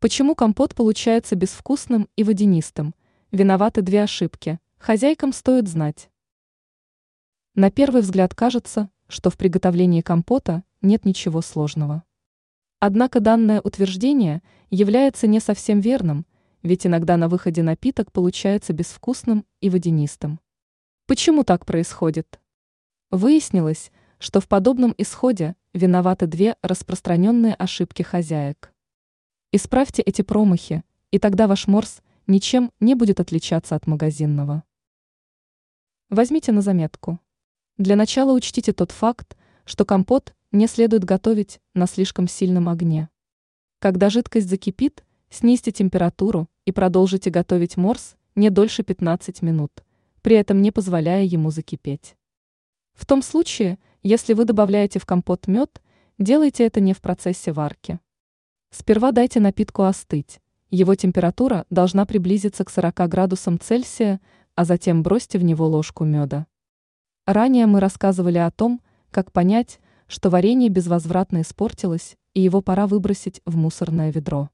Почему компот получается безвкусным и водянистым? Виноваты две ошибки. Хозяйкам стоит знать. На первый взгляд кажется, что в приготовлении компота нет ничего сложного. Однако данное утверждение является не совсем верным, ведь иногда на выходе напиток получается безвкусным и водянистым. Почему так происходит? Выяснилось, что в подобном исходе виноваты две распространенные ошибки хозяек. Исправьте эти промахи, и тогда ваш морс ничем не будет отличаться от магазинного. Возьмите на заметку. Для начала учтите тот факт, что компот не следует готовить на слишком сильном огне. Когда жидкость закипит, снизьте температуру и продолжите готовить морс не дольше 15 минут, при этом не позволяя ему закипеть. В том случае, если вы добавляете в компот мед, делайте это не в процессе варки. Сперва дайте напитку остыть. Его температура должна приблизиться к 40 градусам Цельсия, а затем бросьте в него ложку меда. Ранее мы рассказывали о том, как понять, что варенье безвозвратно испортилось, и его пора выбросить в мусорное ведро.